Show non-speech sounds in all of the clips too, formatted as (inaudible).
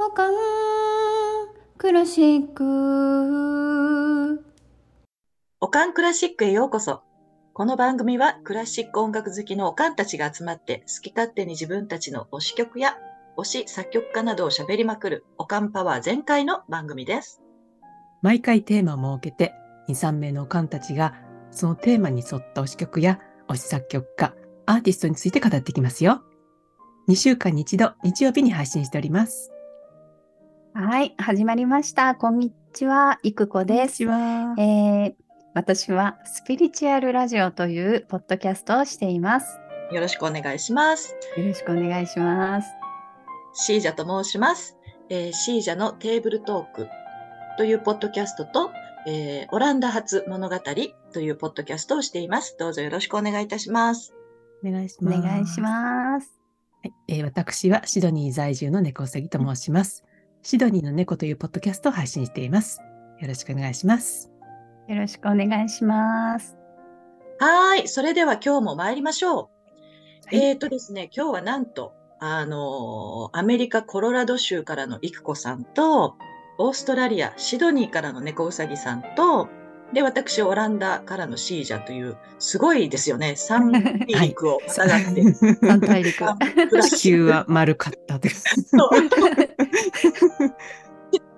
保管クラシックおかんクラシックへようこそ。この番組はクラシック音楽好きのおかんたちが集まって好き勝手に自分たちの推し曲や推し作曲家などを喋りまくるおかんパワー全開の番組です。毎回テーマを設けて、2、3名のおかんたちが、そのテーマに沿った推し曲や推し作曲家、アーティストについて語っていきますよ。2週間に一度、日曜日に配信しております。はい、始まりました。こんにちは、いくこです。こんにちは。えー私はスピリチュアルラジオというポッドキャストをしています。よろしくお願いします。よろしくお願いします。シージャと申します。えーシージャのテーブルトークというポッドキャストと、えーオランダ発物語というポッドキャストをしています。どうぞよろしくお願いいたします。お願いしおます。願いします。はいえー私はシドニー在住の猫うさぎと申します。シドニーの猫というポッドキャストを配信しています。よろしくお願いします。よろしくお願いします。はーい。それでは今日も参りましょう。はいえーとですね、今日はなんと、あのーアメリカ・コロラド州からのイクコさんと、オーストラリア・シドニーからの猫うさぎさんと、で、私、オランダからのシージャという、すごいですよね。三 (laughs) 大陸をまたがって。(laughs) (laughs) 三大陸。地球は丸かったです。そう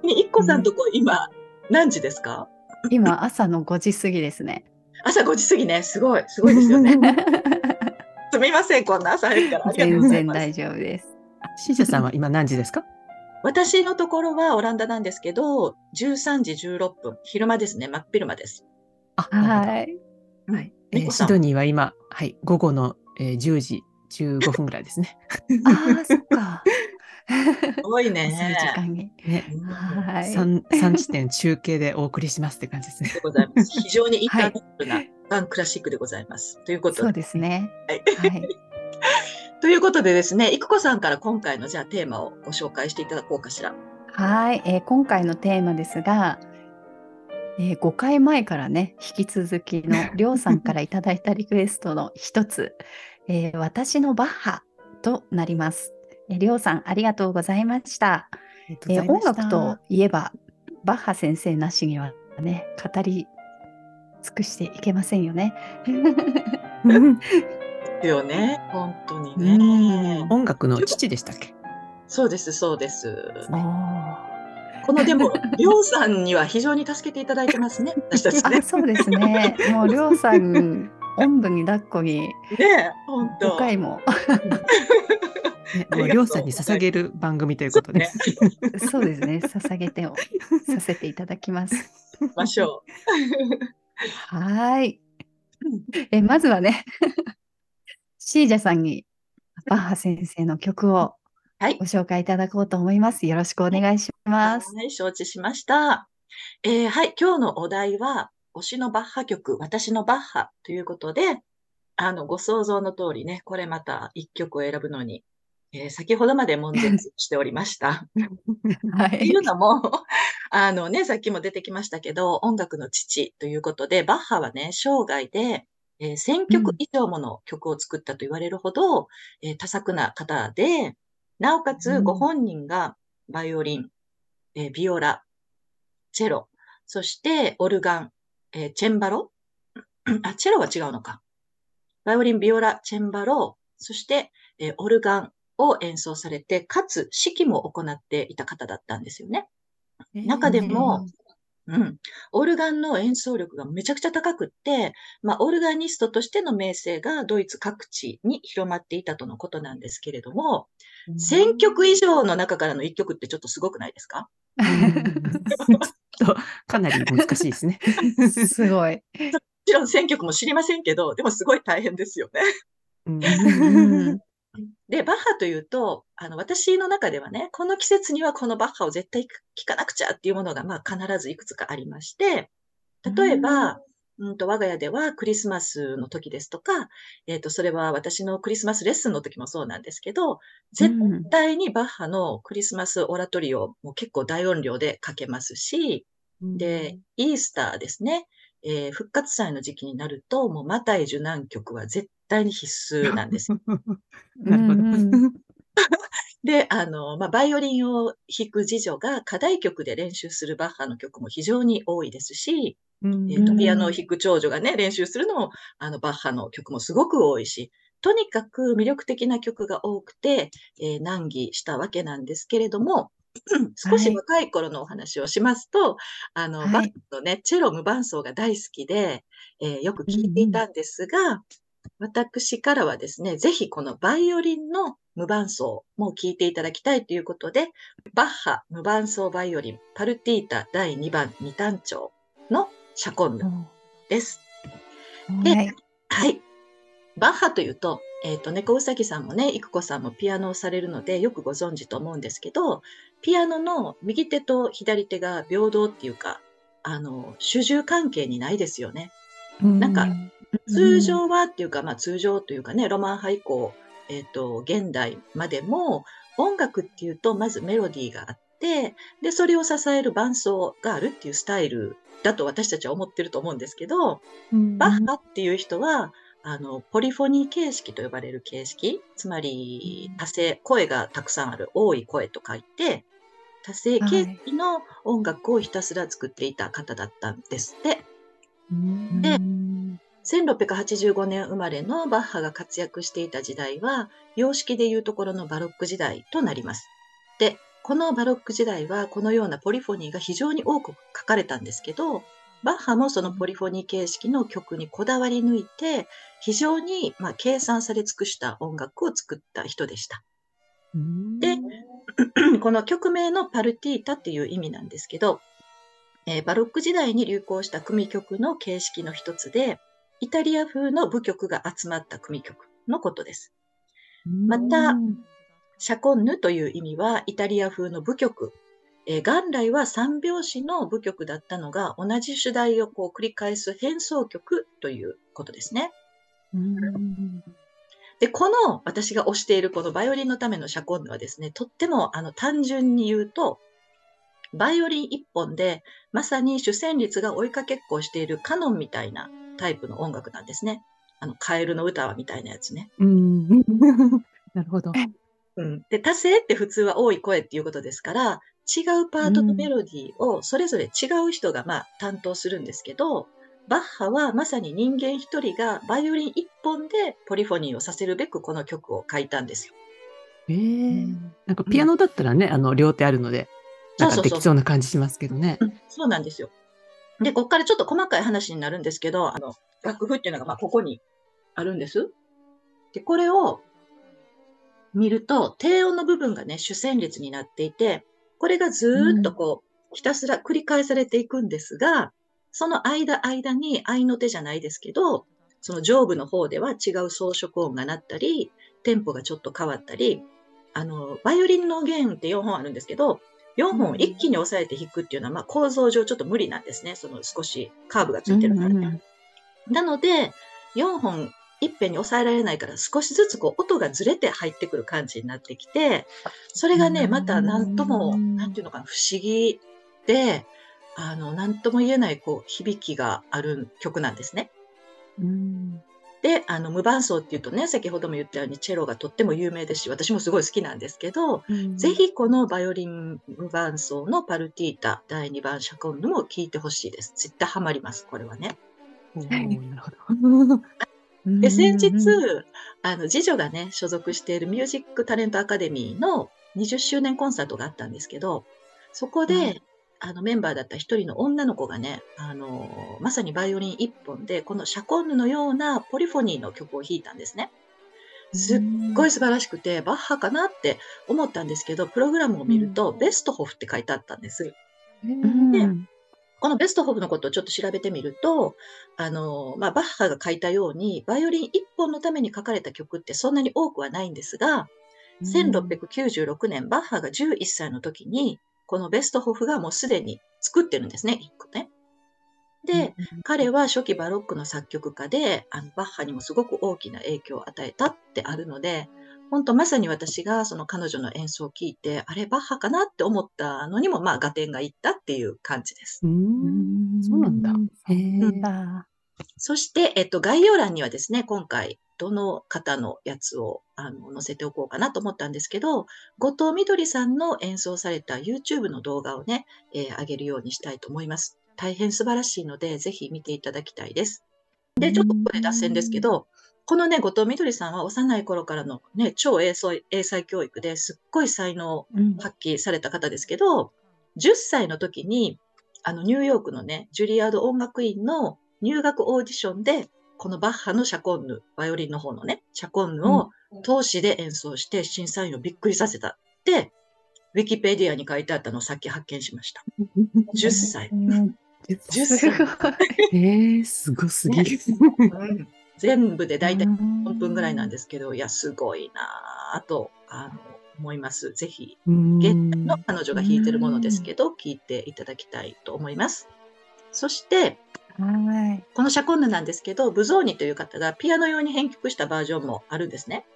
イクコさんとこ今、何時ですか？今朝の5時過ぎですね。朝5時過ぎね。すごい、すごいですよね。すみません、こんな朝早くから。全。然大丈夫です。シージャさんは今何時ですか？私のところはオランダなんですけど、13時16分、昼間ですね、真っ昼間です。あ、はい。はい。えー猫さんシドニーは今、はい、午後の、えー10時15分ぐらいですね。(laughs) ああ、そっか。(laughs) すごいそういうね。時間に。ね、うんはい。3, 3地点中継でお送りしますって感じですねで。ございます。非常にインターネットな (laughs) ガンクラシックでございます。ということそうで。ですね。はいはい。ということでですね、いくこさんから今回のじゃあテーマをご紹介していただこうかしら。はい、えー今回のテーマですが、え5回前からね、引き続きの (laughs) りょうさんからいただいたリクエストの一つ、えー私のバッハとなります。えーりょうさん、ありがとうございました。えー音楽といえば、バッハ先生なしにはね、語り尽くしていけませんよね。(laughs) よね。本当にうね。音楽の父でしたっけ？そうです、そうです。このでも、(laughs) りょうさんには非常に助けていただいてますね。(laughs) 私たちねあ、。そうですね。もうりょうさん、おんぶに抱っこにねえ、本当。5回も。(laughs) ね、もうりょうさんに捧げる番組ということで。そうですね。捧げてをさせていただきます。ましょはーい。え、まずはね、シージャさんにバッハ先生の曲をはいご紹介いただこうと思います。よろしくお願いしう。ます。はい、承知しました。えーはい、今日のお題は、推しのバッハ曲、私のバッハということで、あの、ご想像の通りね、これまた一曲を選ぶのに、えー先ほどまで悶絶しておりました。(laughs) はっていうのも、あのね、さっきも出てきましたけど、音楽の父ということで、バッハはね、生涯で、えー1000曲以上もの曲を作ったと言われるほど、えー多作な方で、なおかつうんご本人がバイオリン、えービオラ、チェロ、そしてオルガン、えーチェンバロあ、チェロは違うのか。バイオリン、ビオラ、チェンバロ、そして、えーオルガンを演奏されて、かつ指揮も行っていた方だったんですよね。中でも、うん、オルガンの演奏力がめちゃくちゃ高くって、まあ、オルガニストとしての名声がドイツ各地に広まっていたとのことなんですけれども、1000曲以上の中からの1曲ってちょっとすごくないですか？かなり難しいですね。すごい。(laughs) もちろん1000曲も知りませんけど、でもすごい大変ですよね。うんうんで、バッハというと、あの、私の中ではね、この季節にはこのバッハを絶対聴かなくちゃっていうものが、まあ、必ずいくつかありまして、例えば、うんと、我が家ではクリスマスの時ですとか、えっと、それは私のクリスマスレッスンの時もそうなんですけど、絶対にバッハのクリスマスオラトリオも結構大音量でかけますし、で、イースターですね。えー復活祭の時期になると、もうマタイ受難曲は絶対に必須なんです。(laughs) なるほど。う (laughs) んで、あの、まあ、バイオリンを弾く次女が課題曲で練習するバッハの曲も非常に多いですし、うんえっと、ピアノを弾く長女がね、練習するのも、あの、バッハの曲もすごく多いし、とにかく魅力的な曲が多くて、えー難儀したわけなんですけれども、(clears throat) 少し若い頃のお話をしますと、あの、はいバッハのね、チェロ無伴奏が大好きで、えーよく聴いていたんですが、私からはですね、ぜひこのバイオリンの無伴奏も聴いていただきたいということで、バッハ無伴奏バイオリンパルティータ第2番二単調のシャコンヌです。ではい。はい。バッハというと、えっ、と、猫うさぎさんもね、育子さんもピアノをされるので、よくご存知と思うんですけど、ピアノの右手と左手が平等っていうか、あの、主従関係にないですよね。なんか通常はっていうか、まあ通常というかね、ロマン派以降、えっ、と、現代までも、音楽っていうと、まずメロディーがあって、で、それを支える伴奏があるっていうスタイルだと私たちは思ってると思うんですけど、バッハっていう人は、あの、ポリフォニー形式と呼ばれる形式、つまり多声、声がたくさんある、多い声と書いて、多声形式の音楽をひたすら作っていた方だったんですって。で1685年生まれのバッハが活躍していた時代は、様式でいうところのバロック時代となります。で、このバロック時代はこのようなポリフォニーが非常に多く書かれたんですけど、バッハもそのポリフォニー形式の曲にこだわり抜いて、非常にまあ計算され尽くした音楽を作った人でした。で、(clears throat) この曲名のパルティータっていう意味なんですけど、えーバロック時代に流行した組曲の形式の一つで、イタリア風の舞曲が集まった組曲のことです。またシャコンヌという意味はイタリア風の舞曲。えー元来は三拍子の舞曲だったのが同じ主題をこう繰り返す変奏曲ということですね。で、この私が推しているこのバイオリンのためのシャコンヌはですね、とってもあの単純に言うと、バイオリン一本でまさに主旋律が追いかけっこをしているカノンみたいなタイプの音楽なんですね。あの、カエルの歌はみたいなやつね。うん。(laughs) なるほど。うん。で、多声って普通は多い声っていうことですから、違うパートのメロディーをそれぞれ違う人がまあ担当するんですけど、バッハはまさに人間一人がバイオリン一本でポリフォニーをさせるべくこの曲を書いたんですよ。ええなんかピアノだったらね、あの、両手あるので、なんかできそうな感じしますけどね。うんそうなんですよ。で、ここからちょっと細かい話になるんですけど、あの、楽譜っていうのがまあここにあるんです。で、これを見ると、低音の部分がね、主旋律になっていて、これがずーっとこう、ひたすら繰り返されていくんですが、その間間に合いの手じゃないですけど、その上部の方では違う装飾音が鳴ったり、テンポがちょっと変わったり、あの、バイオリンの弦って4本あるんですけど、4本を一気に押さえて弾くっていうのは、まあ構造上ちょっと無理なんですね。その少しカーブがついてるからね。うんうんなので、4本いっぺんに抑えられないから少しずつこう音がずれて入ってくる感じになってきて、それがね、うんまたなんとも、なんていうのかな、不思議で、あの、なんとも言えないこう響きがある曲なんですね。うんで、あの、無伴奏っていうとね、先ほども言ったようにチェロがとっても有名ですし、私もすごい好きなんですけど、ぜひこのバイオリン無伴奏のパルティータ第2番シャコンヌも聴いてほしいです。絶対ハマります、これはね。なるほど。(laughs) で、先日、あの、次女がね、所属しているミュージックタレントアカデミーの20周年コンサートがあったんですけど、そこで、はい。あの、メンバーだった一人の女の子がね、あの、まさにバイオリン一本で、このシャコンヌのようなポリフォニーの曲を弾いたんですね。すっごい素晴らしくて、バッハかなって思ったんですけど、プログラムを見ると、ベストホフって書いてあったんです。うんこのベストホフのことをちょっと調べてみると、あの、まあ、バッハが書いたように、バイオリン一本のために書かれた曲ってそんなに多くはないんですが、1696年、バッハが11歳の時に、このベストホフがもうすでに作ってるんですね、一個ね。で、彼は初期バロックの作曲家で、あのバッハにもすごく大きな影響を与えたってあるので、本当まさに私がその彼女の演奏を聞いて、あれバッハかなって思ったのにも、まあ、合点がいったっていう感じです。うんそうなんだ。へえなんだ。そして、えっと、概要欄にはですね、今回どの方のやつをあの載せておこうかなと思ったんですけど、後藤みどりさんの演奏された YouTube の動画をね、えー上げるようにしたいと思います。大変素晴らしいので、ぜひ見ていただきたいです。で、ちょっとここで脱線ですけど、このね、後藤みどりさんは幼い頃からのね、超英才英才教育ですっごい才能をうん発揮された方ですけど、10歳の時に、あの、ニューヨークのね、ジュリアード音楽院の入学オーディションで、このバッハのシャコンヌ、バイオリンの方のね、シャコンヌを通しで演奏して審査員をびっくりさせたって、ウィキペディアに書いてあったのをさっき発見しました。(laughs) 10歳。うん10すごい。えー、すごすぎる。(laughs) (laughs) 全部で大体4 4分ぐらいなんですけど、いや、すごいなぁと、あの、思います。ぜひ、現現代の彼女が弾いてるものですけど、聞いていただきたいと思います。そして、はい。このシャコンヌなんですけど、ブゾーニという方がピアノ用に編曲したバージョンもあるんですね。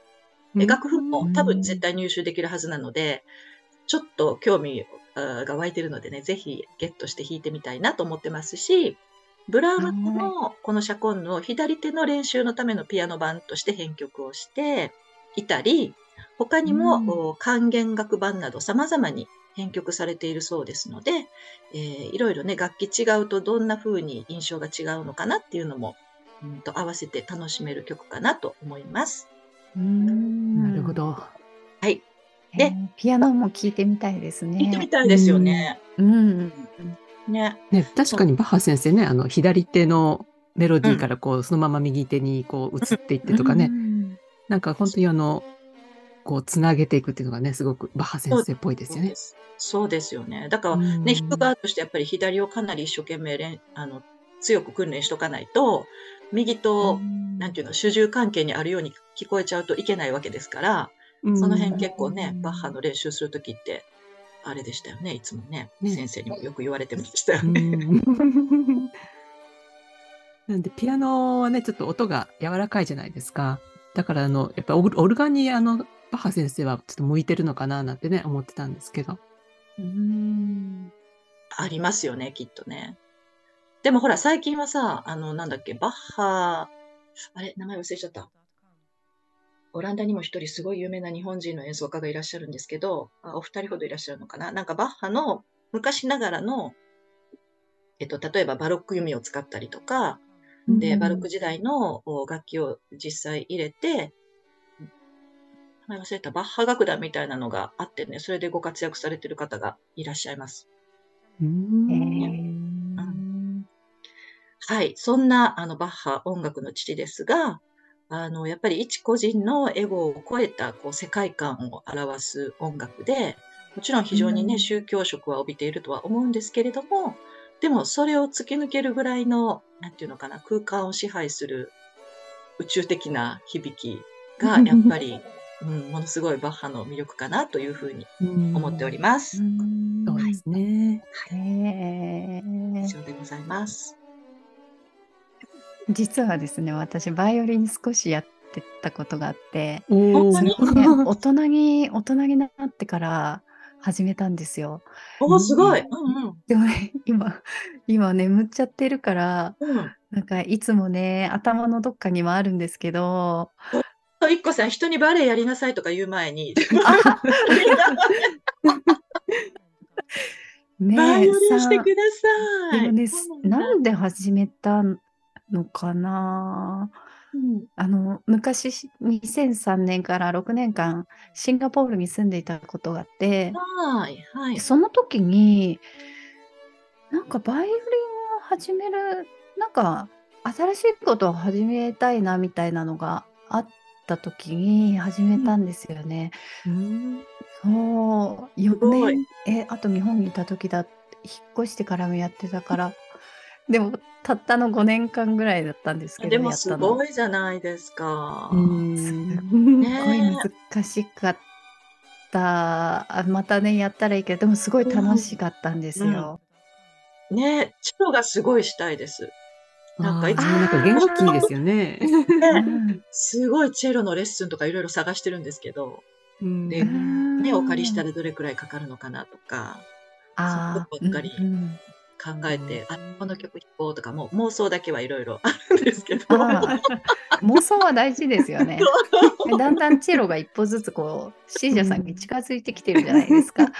で楽譜も多分絶対入手できるはずなので、ちょっと興味が湧いてるのでね、ぜひゲットして弾いてみたいなと思ってますし、ブラームスのこのシャコンヌを左手の練習のためのピアノ版として編曲をしていたり、他にも、管弦楽版など様々に編曲されているそうですので、えーいろいろね、楽器違うとどんな風に印象が違うのかなっていうのも、うんと合わせて楽しめる曲かなと思います。ななるほ。ど。はい。えーピアノも聴いてみたいですね。聞いてみたいですよね。うん。ね。ね、確かにバッハ先生ね、あの、左手のメロディーからこう、そのまま右手にこう移っていってとかね、うんなんか本当にあの、こう、つなげていくっていうのがね、すごくバッハ先生っぽいですよね。そうです。よね。だからうん。ね、弾く側としてやっぱり左をかなり一生懸命練あの強く訓練しとかないと、右と、なんていうの、主従関係にあるように聞こえちゃうといけないわけですから、うん。その辺結構ねう、んバッハの練習するときって、あれでしたよね、いつもね。ね先生にもよく言われてましたようね。ん (laughs) なんで、ピアノはね、ちょっと音が柔らかいじゃないですか。だから、あの、やっぱオルオルガンに、あの、バッハ先生はちょっと向いてるのかな、なんてね、思ってたんですけど。うんありますよね、きっとね。でもほら、最近はさ、あの、なんだっけ、バッハ、あれ、名前忘れちゃった。オランダにも一人すごい有名な日本人の演奏家がいらっしゃるんですけど、あお二人ほどいらっしゃるのかな？なんかバッハの昔ながらの、えっと、例えばバロック弓を使ったりとか、で、うんバロック時代のお楽器を実際入れて、名前忘れた、バッハ楽団みたいなのがあってね、それでご活躍されてる方がいらっしゃいます。うんえーはい。そんな、あの、バッハ音楽の父ですが、あの、やっぱり一個人のエゴを超えた、こう、世界観を表す音楽で、もちろん非常にね、うん。宗教色は帯びているとは思うんですけれども、でも、それを突き抜けるぐらいの、なんていうのかな、空間を支配する宇宙的な響きが、やっぱり、うん、ものすごいバッハの魅力かなというふうに思っております。うん。そうですね。へー。以上でございます。実はですね、私、バイオリン少しやってたことがあって、お本当にね大人に、大人になってから始めたんですよ。おー、すごい。うんうん。でもね、今、今眠っちゃってるから、うん。なんかいつもね、頭のどっかにもあるんですけど、と、一個さん、人にバレエやりなさいとか言う前に、(laughs) ねバイオリンさしてください。でもね、なんで始めたのかな。うん。あの、昔、2003年から6年間、シンガポールに住んでいたことがあって、はい、はい。その時に、なんかバイオリンを始める、なんか新しいことを始めたいなみたいなのがあった時に始めたんですよね。うん。そう、4すごい。年、え、あと日本にいた時だ、引っ越してからもやってたから、でも、たったの5年間ぐらいだったんですけど、でもすやったの。ごいじゃないですか。うんすごい難しかった。あまたね、やったらいいけど、でもすごい楽しかったんですよ。ね、チェロがすごいしたいです。なんかいつもなんか元気ですよね。うね、んすごいチェロのレッスンとかいろいろ探してるんですけど、うんでね、お借りしたらどれくらいかかるのかなとか、ああ、そことばっかりうんうん考えて、あ、この曲弾こうとか、もう妄想だけはいろいろ (laughs) あるんですけど。妄想は大事ですよね。(laughs) だんだんチェロが一歩ずつこう、シージャさんに近づいてきてるじゃないですか。(laughs)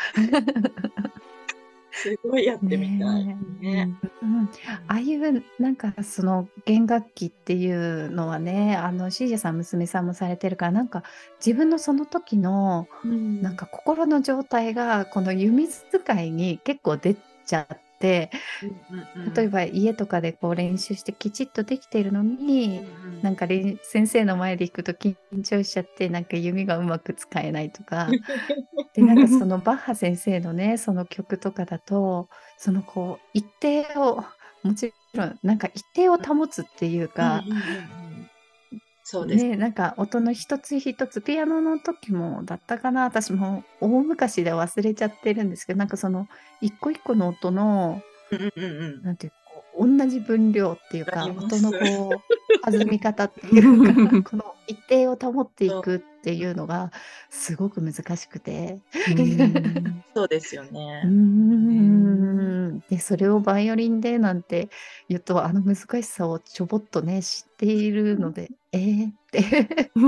すごいやってみたい。ねねうんああいうなんかその弦楽器っていうのはねあのシージャさん娘さんもされてるからなんか自分のその時のなんか心の状態がこの弓使いに結構出ちゃって例えば家とかでこう練習してきちっとできているのになんか練先生の前で弾くと緊張しちゃってなんか弓がうまく使えないとか。(laughs) でなんかそのバッハ先生のねその曲とかだとそのこう一定をもちろんなんか一定を保つっていうか、うんうんうんうんそうです。ねなんか音の一つ一つピアノの時もだったかな私も大昔で忘れちゃってるんですけどなんかその一個一個の音のうんうんうんうんなんていうかこう同じ分量っていうか音のこう (laughs) 弾み方っていうかこの一定を保っていくっていうのがすごく難しくて。う (laughs) んそうですよね。んでそれをバイオリンでなんて言うとあの難しさをちょぼっとね知っているので (laughs) えー、って (laughs)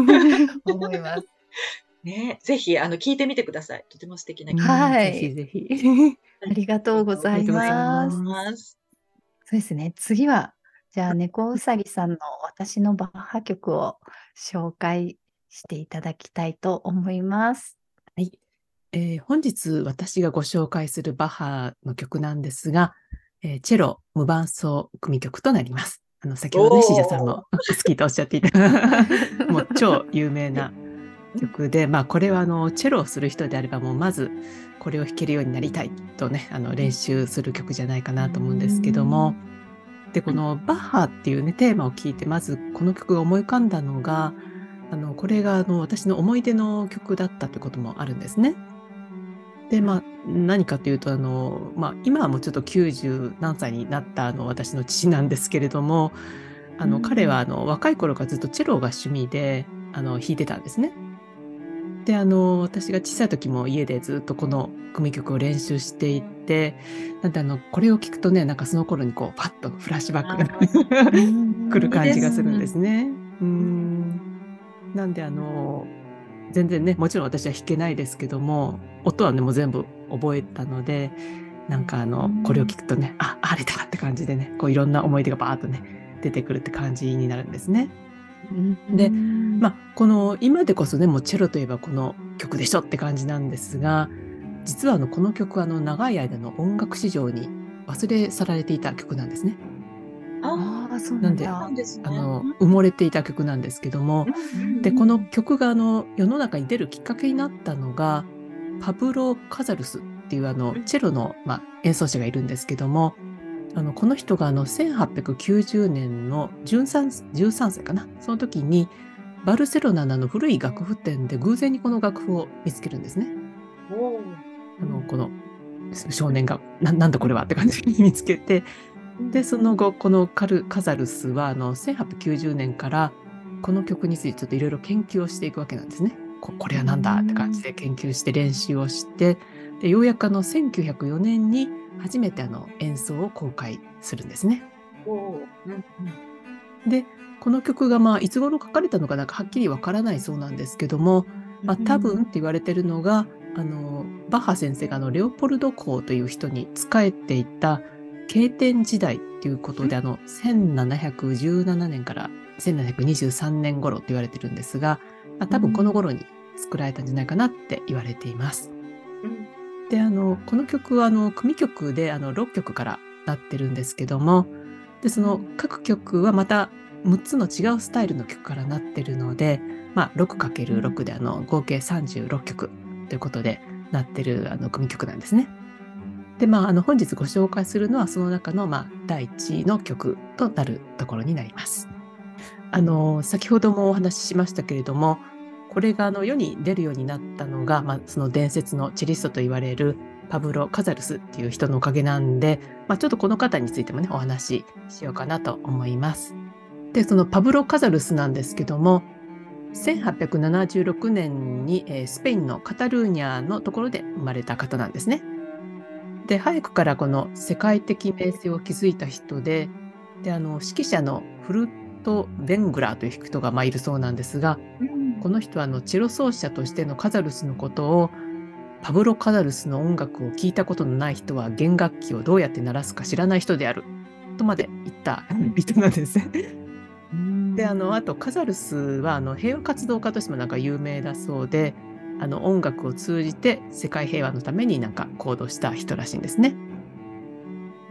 思います。(laughs) ね、ぜひ、あの、聞いてみてください。とても素敵な曲はいぜひぜひ。ありがとうございます。そうですね。次はじゃあ猫うさぎさんの私のバッハ曲を紹介していただきたいと思います。はい。えー本日私がご紹介するバッハの曲なんですが、えーチェロ無伴奏組曲となります。あの、先ほどね、シージャさんも (laughs) 好きとおっしゃっていた、(laughs) もう超有名な曲で、まあこれはあの、チェロをする人であればもうまずこれを弾けるようになりたいとね、あの、練習する曲じゃないかなと思うんですけども、で、このバッハっていうね、テーマを聞いて、まずこの曲が思い浮かんだのが、あの、これがあの、私の思い出の曲だったということもあるんですね。で、まあ、何かというと、あの、まあ、今はもうちょっと90何歳になったあの、私の父なんですけれども、あの、うん彼はあの、若い頃からずっとチェロが趣味で、あの、弾いてたんですね。で、あの、私が小さい時も家でずっとこの組曲を練習していて、なんであの、これを聞くとね、なんかその頃にこう、パッとフラッシュバックが (laughs) 来る感じがするんですね。うん。なんであの、全然ね、もちろん私は弾けないですけども、音はね、もう全部覚えたので、なんかあの、これを聞くとね、あ、あれだって感じでね、こういろんな思い出がバーッとね、出てくるって感じになるんですね。でまあ、この今でこそねもうチェロといえばこの曲でしょって感じなんですが実はあのこの曲はあの長い間の音楽史上に忘れ去られていた曲なんですね。あそうなんで。あの埋もれていた曲なんですけども。うんでこの曲があの世の中に出るきっかけになったのがパブロ・カザルスっていうあのチェロの、まあ、演奏者がいるんですけどもあのこの人があの1890年の 13, 13歳かな？その時にバルセロナの古い楽譜店で偶然にこの楽譜を見つけるんですね。あのこの少年がななんだこれはって感じに見つけてでその後このカルカザルスはあの1890年からこの曲についてちょっといろいろ研究をしていくわけなんですね。ここれはなんだって感じで研究して練習をしてでようやくあの1904年に初めてあの演奏を公開するんですね。でこの曲がまあいつ頃書かれたのかなんかはっきりわからないそうなんですけども、まあ、多分って言われてるのが、あのバッハ先生があのレオポルド公という人に仕えていた経典時代ということで、あの1717年から1723年頃と言われてるんですが、まあ、多分この頃に作られたんじゃないかなって言われています。うんであのこの曲はあの組曲であの6曲からなってるんですけどもでその各曲はまた6つの違うスタイルの曲からなってるので、まあ、6×6 であの合計36曲ということでなってるあの組曲なんですね。でまああの本日ご紹介するのはその中の、まあ、第1の曲となるところになります。あの先ほどもお話ししましたけれどもこれがあの世に出るようになったのが、まあ、その伝説のチェリストと言われるパブロ・カザルスっていう人のおかげなんで、まあ、ちょっとこの方についてもねお話ししようかなと思います。でそのパブロ・カザルスなんですけども1876年に、スペインのカタルーニャのところで生まれた方なんですね。で、早くからこの世界的名声を築いた人で、で、あの、指揮者のフルト・ベングラーという人がまあいるそうなんですが、この人はあのチェロ奏者としてのカザルスのことをパブロ・カザルスの音楽を聴いたことのない人は弦楽器をどうやって鳴らすか知らない人であるとまで言った人なんですね。であのあとカザルスはあの平和活動家としてもなんか有名だそうであの音楽を通じて世界平和のためになんか行動した人らしいんですね。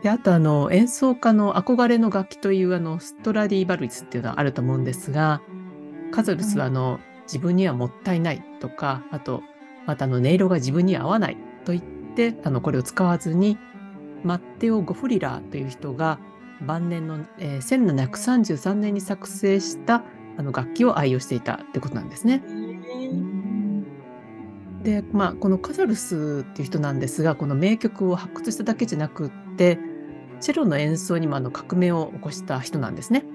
であとあの演奏家の憧れの楽器というあのストラディバルイスっていうのはあると思うんですがカザルスはあの、自分にはもったいないとかあとまたあの音色が自分に合わないと言ってあのこれを使わずにマッテオ・ゴフリラーという人が晩年の、えー、1733年に作成したあの楽器を愛用していたってことなんですね。で、まあ、このカザルスっていう人なんですがこの名曲を発掘しただけじゃなくってチェロの演奏にもあの革命を起こした人なんですね。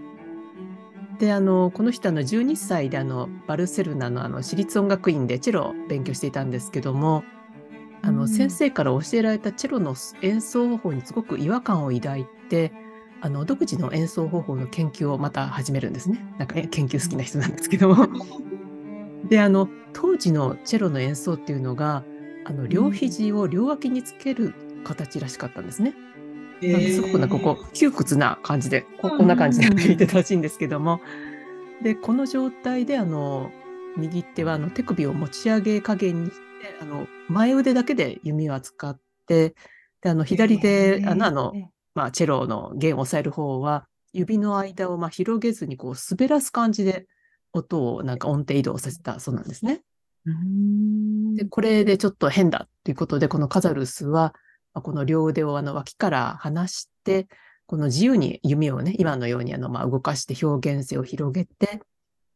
であのこの人あの12歳であのバルセロナのあの私立音楽院でチェロを勉強していたんですけどもあの先生から教えられたチェロの演奏方法にすごく違和感を抱いてあの独自の演奏方法の研究をまた始めるんですね。なんか、ね、研究好きな人なんですけども。(laughs) であの当時のチェロの演奏っていうのがあの両肘を両脇につける形らしかったんですね。なんですごくなんかこう窮屈な感じでここんな感じで弾いてたらしいんですけども、でこの状態であの右手はあの手首を持ち上げ加減にしてあの前腕だけで弓を扱ってであの左手あのあのまあ、チェロの弦を押さえる方は、指の間をまあ広げずにこう滑らす感じで音をなんか音程移動させたそうなんですね。でこれでちょっと変だということで、このカザルスは、まあ、この両腕をあの脇から離して、この自由に弓をね、今のようにあのまあ動かして表現性を広げて、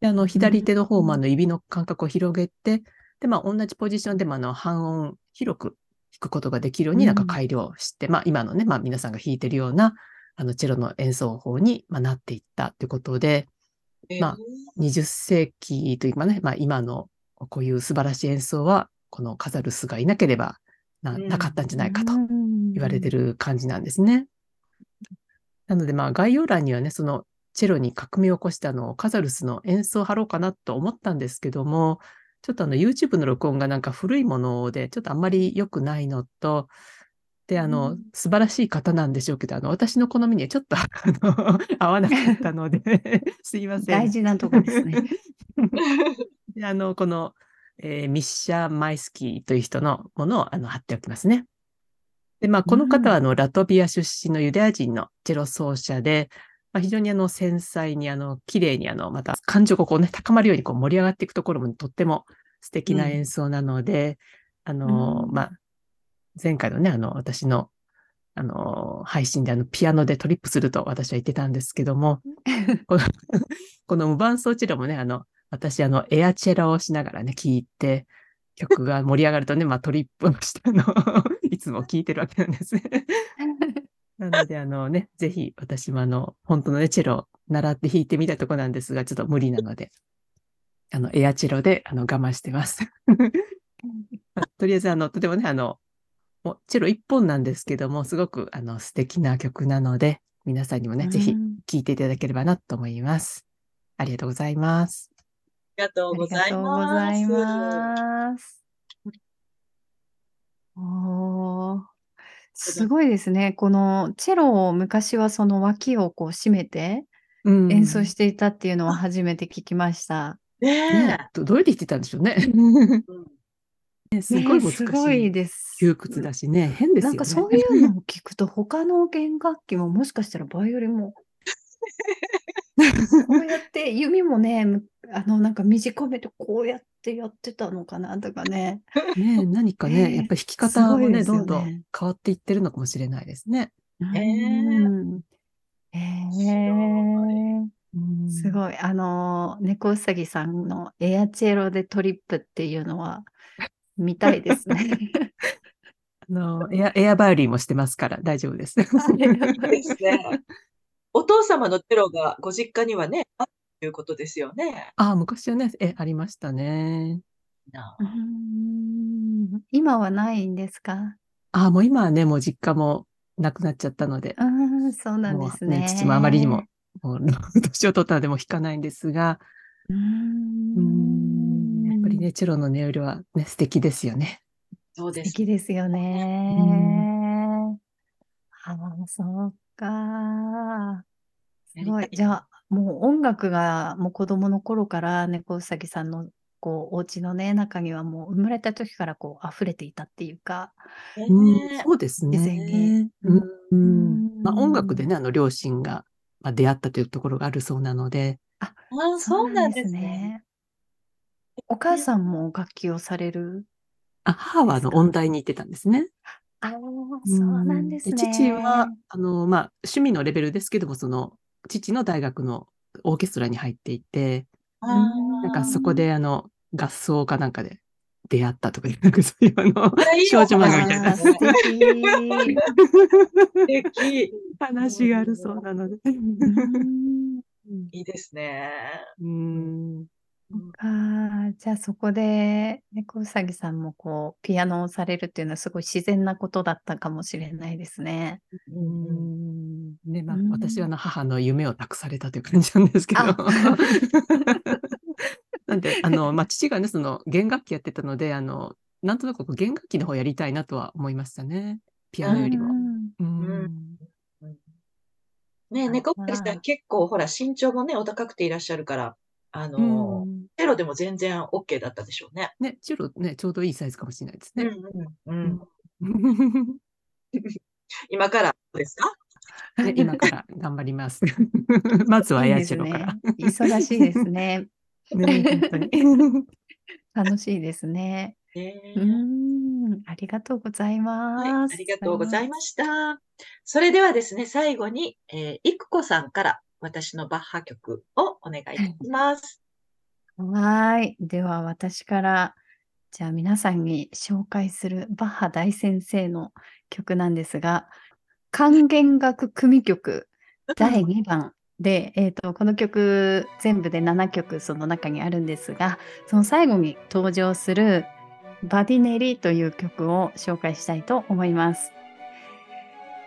であの左手の方もあの指の間隔を広げて、でまあ、同じポジションでもあの半音広く弾くことができるようになんか改良して、うん、まあ今のね、まあ皆さんが弾いてるようなあのチェロの演奏法に、まあ、なっていったということで、まあ20世紀というかね、まあ今のこういう素晴らしい演奏はこのカザルスがいなければななかったんじゃないかと言われてる感じなんですね。なのでまあ概要欄にはね、そのチェロに革命を起こしたのをカザルスの演奏を貼ろうかなと思ったんですけども、ちょっとあの YouTube の録音がなんか古いもので、ちょっとあんまり良くないのと、で、あの、うん、素晴らしい方なんでしょうけど、あの、私の好みにはちょっと、あの、(laughs) 合わなかったので (laughs) すいません。大事なとこですね。(laughs) で、あの、この、えー、ミッシャー・マイスキーという人のものをあの貼っておきますね。で、まあ、この方はあの、ラトビア出身のユダヤ人のチェロ奏者で、まあ、非常にあの繊細にあの綺麗にあのまた感情がこうね高まるようにこう盛り上がっていくところもとっても素敵な演奏なので、うん、あの、うん、まあ、前回のね、あの私のあの配信であのピアノでトリップすると私は言ってたんですけども、この (laughs) この無伴奏チェロもね、あの私あのエアチェラをしながらね、聴いて、曲が盛り上がるとね、まあトリップをしたの (laughs) いつも聴いてるわけなんですね。(laughs) なので、あのね、ぜひ私もあの、本当のね、チェロを習って弾いてみたとこなんですが、ちょっと無理なので、あの、エアチェロであの我慢してます。とりあえず、あの、とてもね、あの、もチェロ一本なんですけども、すごくあの素敵な曲なので、皆さんにもね、ぜひ聴いていただければなと思います。ありがとうございます。ありがとうございます。ます。おー。すごいですね。このチェロを昔はその脇をこう締めて演奏していたっていうのは初めて聞きました。ねねどどうやって弾いてたんでしょうね。(laughs) ねすごい難しい。すごいです。窮屈だしね、変ですよね。なんかそういうのを聞くと、他の弦楽器ももしかしたらバイオリンも、(laughs) こうやって弓もね、あの、なんか短めてこうやってやってたのかなとかね。ね何かね、やっぱり弾き方もね、ねどんどん変わっていってるのかもしれないですね。えー、えー、すごい。あの、猫うさぎさんのエアチェロでトリップっていうのは見たいですね。(laughs) あのエアエアバイオリンもしてますから大丈夫です。ですね。(laughs) お父様のチェロがご実家にはね、あるということですよね。ああ、昔はね、え、ありましたね。今はないんですか？ああ、もう今はね、もう実家もなくなっちゃったので、ああ、そうなんですもうね。父もあまりにも、もう、(laughs) 年を取ったのでもう弾かないんですが、うー。うんんやっぱりね、チェロの音色はね、素敵ですよね。そうです。素敵ですよね。ああ、そうか。すごい。じゃあ、もう音楽がもう子供の頃から猫うさぎさんのこうお家のね、中にはもう生まれた時からこう溢れていたっていうか。ねうん、そうですね。うんうんまあ、音楽でね、あの、両親が、まあ、出会ったというところがあるそうなので、ああ、そうなんですね。。お母さんも楽器をされるあ母はあの音大に行ってたんですね。ああ、そうなんですね。父は、あの、まあ、趣味のレベルですけども、その、父の大学のオーケストラに入っていて、あなんかそこで、あの、合奏かなんかで出会ったとか、(laughs) なんかそういうあの、ー少女漫画みたいな素敵。素敵。(laughs) 話があるそうなので。うん (laughs) いいですね。うん。あーじゃあそこで猫うさぎさんもこうピアノをされるっていうのはすごい自然なことだったかもしれないですね。うん。ね、まあうん、私はあの母の夢を託されたという感じなんですけど。あ。(laughs) なんで、あの、まあ、父がね、その弦楽器やってたので、あの、なんとなくこう弦楽器の方やりたいなとは思いましたね。ピアノよりも。うん。うん。ね、あ猫林さまあん結構ほら身長もね、お高くていらっしゃるから、あうの、んチェロでも全然 OK だったでしょうね。ね、チェロね、ちょうどいいサイズかもしれないですね。うんうんうん。(laughs) 今からですか？ね今から頑張ります。(laughs) まずはいエアいですねチェロから。。忙しいですね。(laughs) ね、本当に。楽しいですね。ねうーん、ありがとうございはい、ます。ありがとうございました。それではですね、最後に、えー、いくこさんから私のバッハ曲をお願いいたします。はーい。では私から、じゃあ皆さんに紹介するバッハ大先生の曲なんですが、管弦楽組曲第2番で、えーと、この曲全部で7曲その中にあるんですが、その最後に登場するバディネリという曲を紹介したいと思います。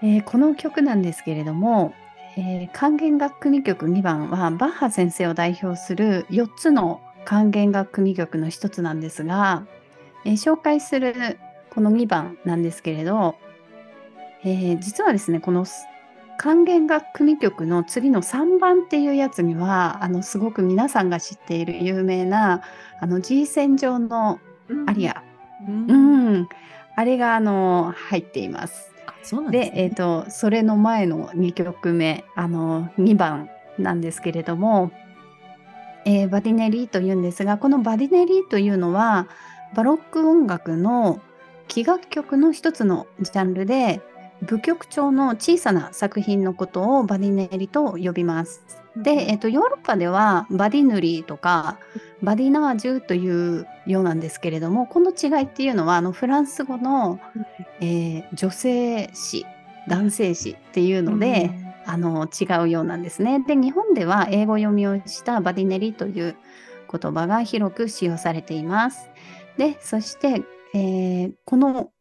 えーこの曲なんですけれども、えー管弦楽組曲2番はバッハ先生を代表する4つの管弦楽組曲の一つなんですが、えー紹介するこの2番なんですけれど、えー実はですねこのす管弦楽組曲の次の3番っていうやつにはあのすごく皆さんが知っている有名なあの G 線上のアリア、ううんん、あれがあの入っています。そうなんですで、えっ、と、それの前の2曲目、あの、2番なんですけれども、えーバディネリーというんですが、このバディネリーというのは、バロック音楽の器楽曲の一つのジャンルで、舞曲調の小さな作品のことをバディネリと呼びます。で、えっとヨーロッパではバディヌリーとかバディナージュというようなんですけれどもこの違いっていうのはあのフランス語の、えー女性詞男性詞っていうので、あの違うようなんですね。で日本では英語読みをしたバディネリという言葉が広く使用されています。でそして、えーこの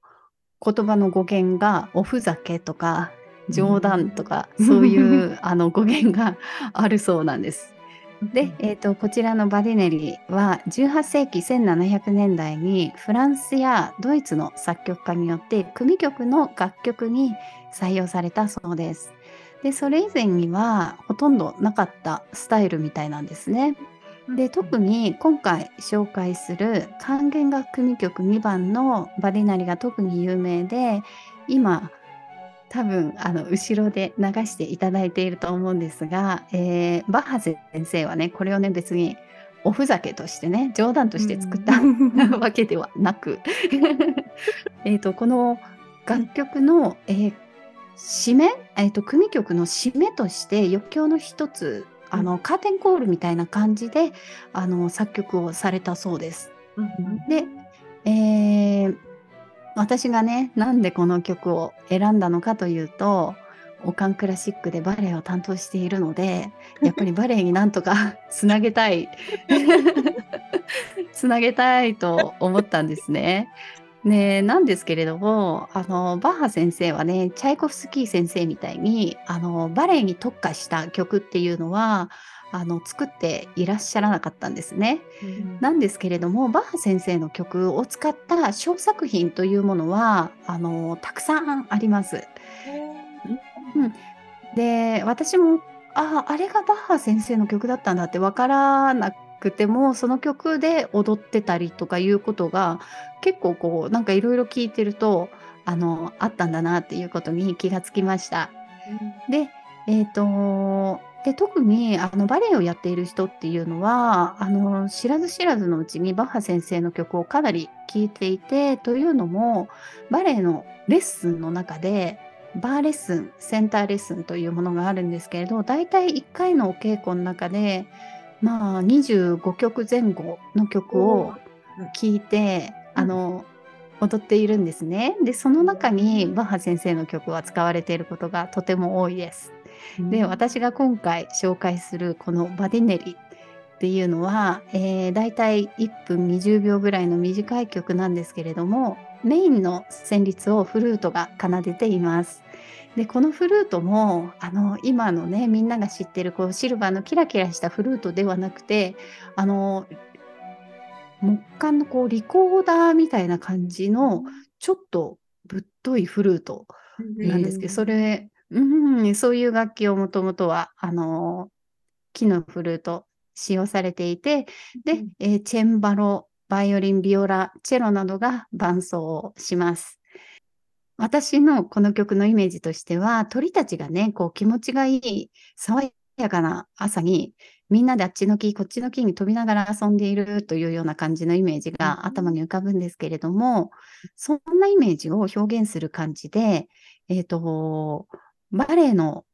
言葉の語源がおふざけとか冗談とか、うんそういう (laughs) あの語源が (laughs) あるそうなんです。で、えー、とこちらのバディネリは18世紀1700年代にフランスやドイツの作曲家によって組曲の楽曲に採用されたそうです。でそれ以前にはほとんどなかったスタイルみたいなんですね。で特に今回紹介する管弦楽組曲2番のバディナリが特に有名で今多分あの後ろで流していただいていると思うんですが、えーバッハ先生はねこれをね別におふざけとしてね冗談として作った、うん。(laughs) わけではなく (laughs) えーとこの楽曲の、えー締め、えーと組曲の締めとして余興の一つあのカーテンコールみたいな感じであの作曲をされたそうです。で、えー私がねなんでこの曲を選んだのかというとオカンクラシックでバレエを担当しているのでやっぱりバレエになんとか (laughs) つなげたい (laughs) つなげたいと思ったんですね。ね、なんですけれども、あの、バッハ先生はね、チャイコフスキー先生みたいに、あの、バレエに特化した曲っていうのは、あの、作っていらっしゃらなかったんですね。なんですけれども、バッハ先生の曲を使った小作品というものは、あの、たくさんあります。うん。で、私も、ああ、あれがバッハ先生の曲だったんだってわからなくても、その曲で踊ってたりとかいうことが、結構こう、なんかいろいろ聞いてると、あの、あったんだなっていうことに気がつきました。で、えっと、で、特にあのバレエをやっている人っていうのは、あの、知らず知らずのうちにバッハ先生の曲をかなり聴いていて、というのも、バレエのレッスンの中で、バーレッスン、センターレッスンというものがあるんですけれど、だいたい1回のお稽古の中で、まあ、25曲前後の曲を聴いて、あの、踊っているんですね。で、その中にバッハ先生の曲は使われていることがとても多いです。で、私が今回紹介するこのバディネリっていうのは、えー、だいたい1分20秒ぐらいの短い曲なんですけれども、メインの旋律をフルートが奏でています。で、このフルートも、あの、今のね、みんなが知ってるこうシルバーのキラキラしたフルートではなくて、あの、木管のこうリコーダーみたいな感じの、ちょっとぶっといフルートなんですけど、それ、うん、そういう楽器をもともとは、あの、木のフルート使用されていて、で、えーチェンバロ、バイオリン、ビオラ、チェロなどが伴奏をします。私のこの曲のイメージとしては、鳥たちがね、こう気持ちがいい、爽やかな朝に、みんなであっちの木、こっちの木に飛びながら遊んでいるというような感じのイメージが頭に浮かぶんですけれども、そんなイメージを表現する感じで、えっ、と、バレエの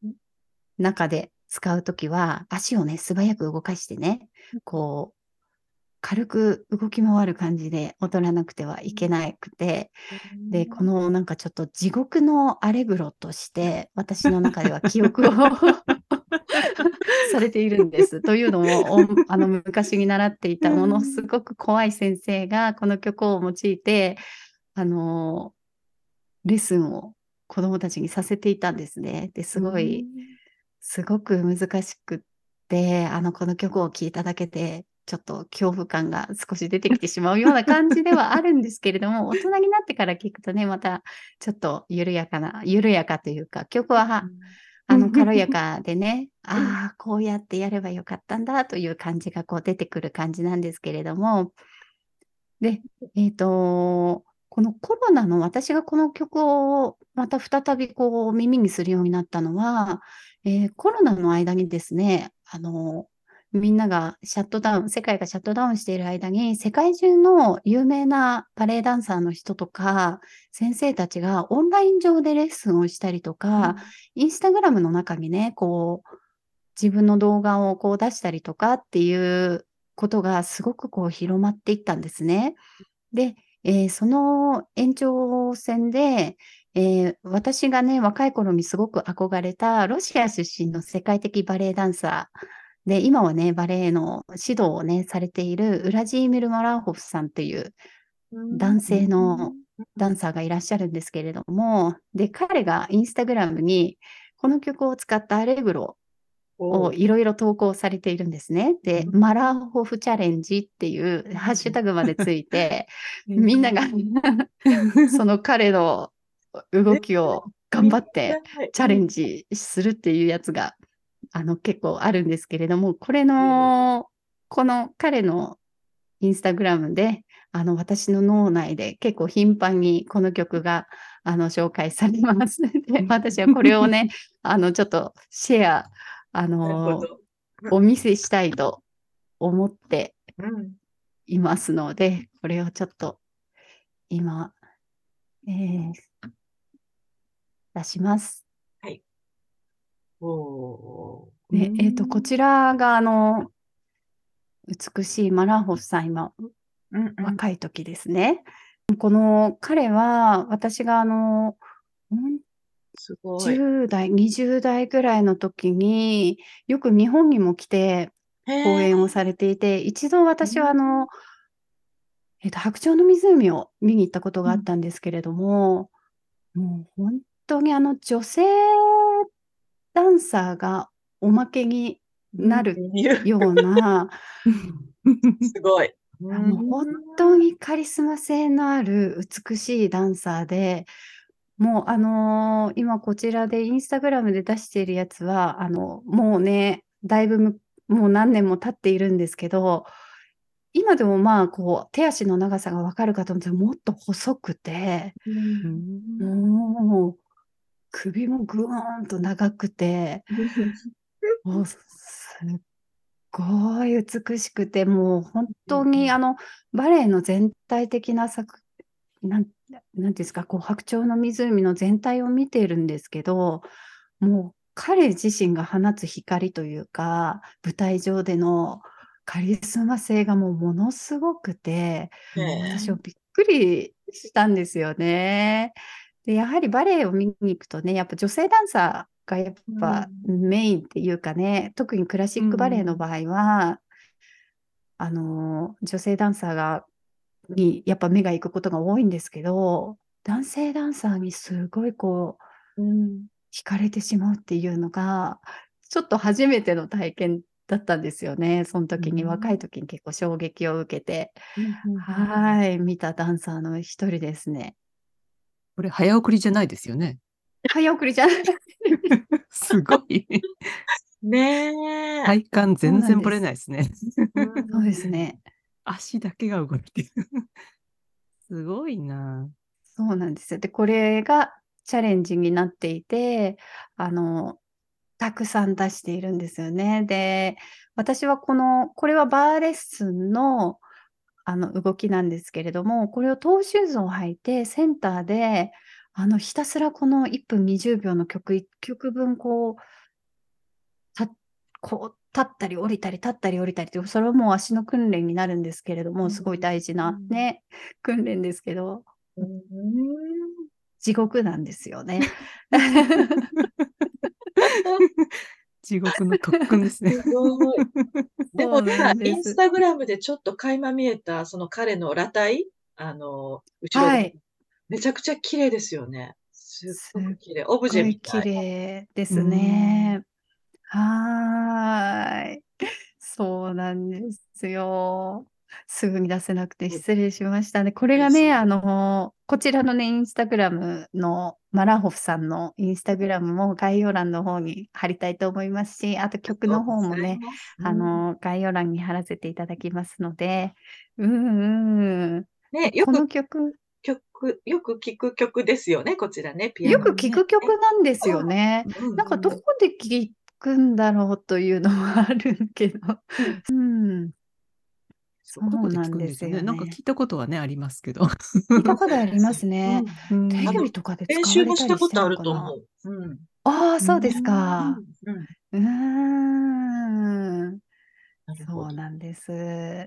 中で使うときは、足をね、素早く動かしてね、こう、軽く動き回る感じで踊らなくてはいけなくて、で、このなんかちょっと地獄のアレグロとして、(laughs) 私の中では記憶を (laughs) されているんです。というのも、お (laughs) あの昔に習っていたものすごく怖い先生がこの曲を用いて、あの、レッスンを子供たちにさせていたんですね。ですごい、すごく難しくって、あの、この曲を聴いただけで、ちょっと恐怖感が少し出てきてしまうような感じではあるんですけれども、(laughs) 大人になってから聞くとね、またちょっと緩やかな、緩やかというか、曲ははあの軽やかでね、(laughs) ああ、こうやってやればよかったんだという感じがこう出てくる感じなんですけれども、で、えっ、と、このコロナの私がこの曲をまた再びこう耳にするようになったのは、えーコロナの間にですね、あの、みんながシャットダウン、世界がシャットダウンしている間に、世界中の有名なバレエダンサーの人とか、先生たちがオンライン上でレッスンをしたりとか、インスタグラムの中にね、こう、自分の動画をこう出したりとかっていうことがすごくこう広まっていったんですね。で、えーその延長線で、えー私がね、若い頃にすごく憧れたロシア出身の世界的バレエダンサーで、今はね、バレエの指導をね、されているウラジーミル・マラーホフさんっていう男性のダンサーがいらっしゃるんですけれども、で、彼がインスタグラムにこの曲を使ったアレグロをいろいろ投稿されているんですね。で、うん。マラーホフチャレンジっていうハッシュタグまでついて、(laughs) みんなが (laughs) その彼の動きを頑張って (laughs) チャレンジするっていうやつが、あの、結構あるんですけれども、これの、この彼のインスタグラムで、あの、私の脳内で結構頻繁にこの曲が、あの、紹介されます。で、私はこれをね、(laughs) あの、ちょっとシェア、あの、ど。お見せしたいと思ってうんいますので、これをちょっと今、えー出します。おね、えっと、こちらが、あの、美しいマラーホフさん、今、ーうんうん。若い時ですね。この彼は、私が、あの、うんすごい。10代、20代ぐらいの時によく日本にも来て講演をされていて、一度私はあの、えっと、白鳥の湖を見に行ったことがあったんですけれども、もう本当にあの女性ダンサーがおまけになるような、(laughs) すごい。あの本当にカリスマ性のある美しいダンサーで、もうあのー今こちらでインスタグラムで出しているやつは、あの、もうね、だいぶむもう何年も経っているんですけど、今でもまあこう手足の長さがわかるかと思ったらもっと細くて、もう首もぐーんと長くて、(laughs) もうすっごい美しくて、もう本当にあのバレエの全体的な作、なん、なんていうんですか、こう白鳥の湖の全体を見ているんですけど、もう彼自身が放つ光というか、舞台上でのカリスマ性がもうものすごくて、私はびっくりしたんですよね。で、やはりバレエを見に行くとね、やっぱ女性ダンサーがやっぱメインっていうかね、特にクラシックバレエの場合は、あの、女性ダンサーが、にやっぱ目が行くことが多いんですけど、男性ダンサーにすごいこう、惹かれてしまうっていうのが、ちょっと初めての体験だったんですよね。その時に、うん。若い時に結構衝撃を受けて、ははい、見たダンサーの一人ですね。これ早送りじゃないですよね。早送りじゃない。すごい。ねえ。体感全然ぶれないですね。そうですね。足だけが動いてる。すごいな。そうなんですよ。で、これがチャレンジになっていて、あの、たくさん出しているんですよね。で、私はこの、これはバーレッスンの、あの動きなんですけれども、これをトーシューズを履いて、センターで、あの、ひたすらこの1分20秒の曲、1曲分、こう、た、こう、立ったり降りたり、立ったり降りたりって、それはもう足の訓練になるんですけれども、すごい大事なね、訓練ですけど、うん。地獄なんですよね。(laughs) (laughs) 地獄の特訓ですね。(laughs) すごい。(laughs) でもインスタグラムでちょっと垣間見えた、その彼の裸体、あの、後ろで、はいめちゃくちゃ綺麗ですよね。すっごく綺麗。オブジェみたい。麗ですね。はーい。そうなんですよ。すぐに出せなくて失礼しましたね。これがね、あの、こちらのね、インスタグラムのマラホフさんのインスタグラムも概要欄の方に貼りたいと思いますし、あと曲の方もね、あ、の、概要欄に貼らせていただきますので、うんうん。ね、よこのく曲、曲、よく聞く曲ですよね、こちらね、ピアノよね、く聞く曲なんですよね。うん。なんかどこで聞くんだろうというのはあるけど。うん。そうどこで聞くんですよね。なんですよねなんか聞いたことはね、ありますけど。聞いたことありますね。(laughs) うんテレビとかで使練われたり習もしたことあると思う。うん。ああ、そうですか。うん。うーん。そう。なんです。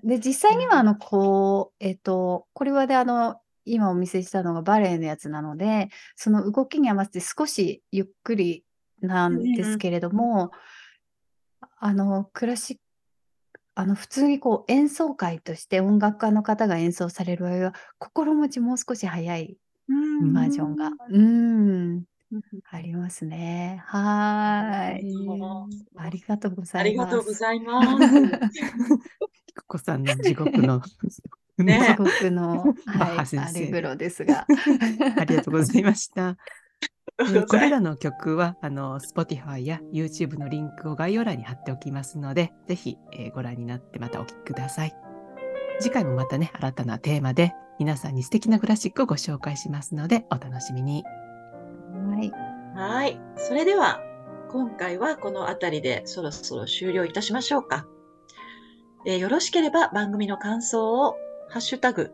で、実際には、あの、こう、えっと、これはで、あの、今お見せしたのがバレエのやつなので、その動きに合わせて少しゆっくりなんですけれども、あの、クラシック、あの、普通にこう演奏会として音楽家の方が演奏される場合は、心持ちもう少し早いうんバージョンが、うん、ありますね。はーい。ありがとうござあいます。りがとうございます。ひここさんの地獄の。ね地獄の、はい、(laughs) アレグロですが。(laughs) ありがとうございました。えーこれら、らの曲は、あの、Spotify や YouTube のリンクを概要欄に貼っておきますので、ぜひ、えーご覧になってまたお聴きください。次回もまたね、新たなテーマで、皆さんに素敵なクラシックをご紹介しますので、お楽しみに。はい。はい。それでは、今回はこの辺りでそろそろ終了いたしましょうか。えーよろしければ番組の感想を、ハッシュタグ、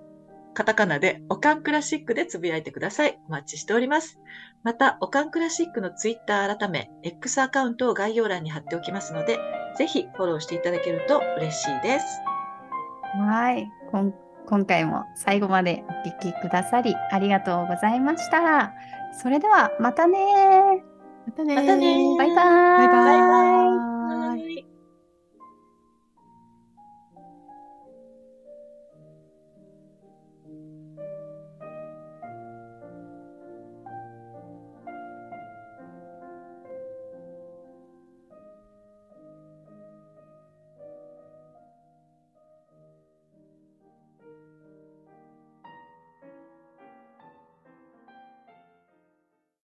カタカナで、オカンクラシックでつぶやいてください。お待ちしております。また、オカンクラシックのツイッター改め、X アカウントを概要欄に貼っておきますので、ぜひフォローしていただけると嬉しいです。はい。こん今回も最後までお聞きくださりありがとうございました。それではまたねまたねまたねバイバーイ。バイババイバイ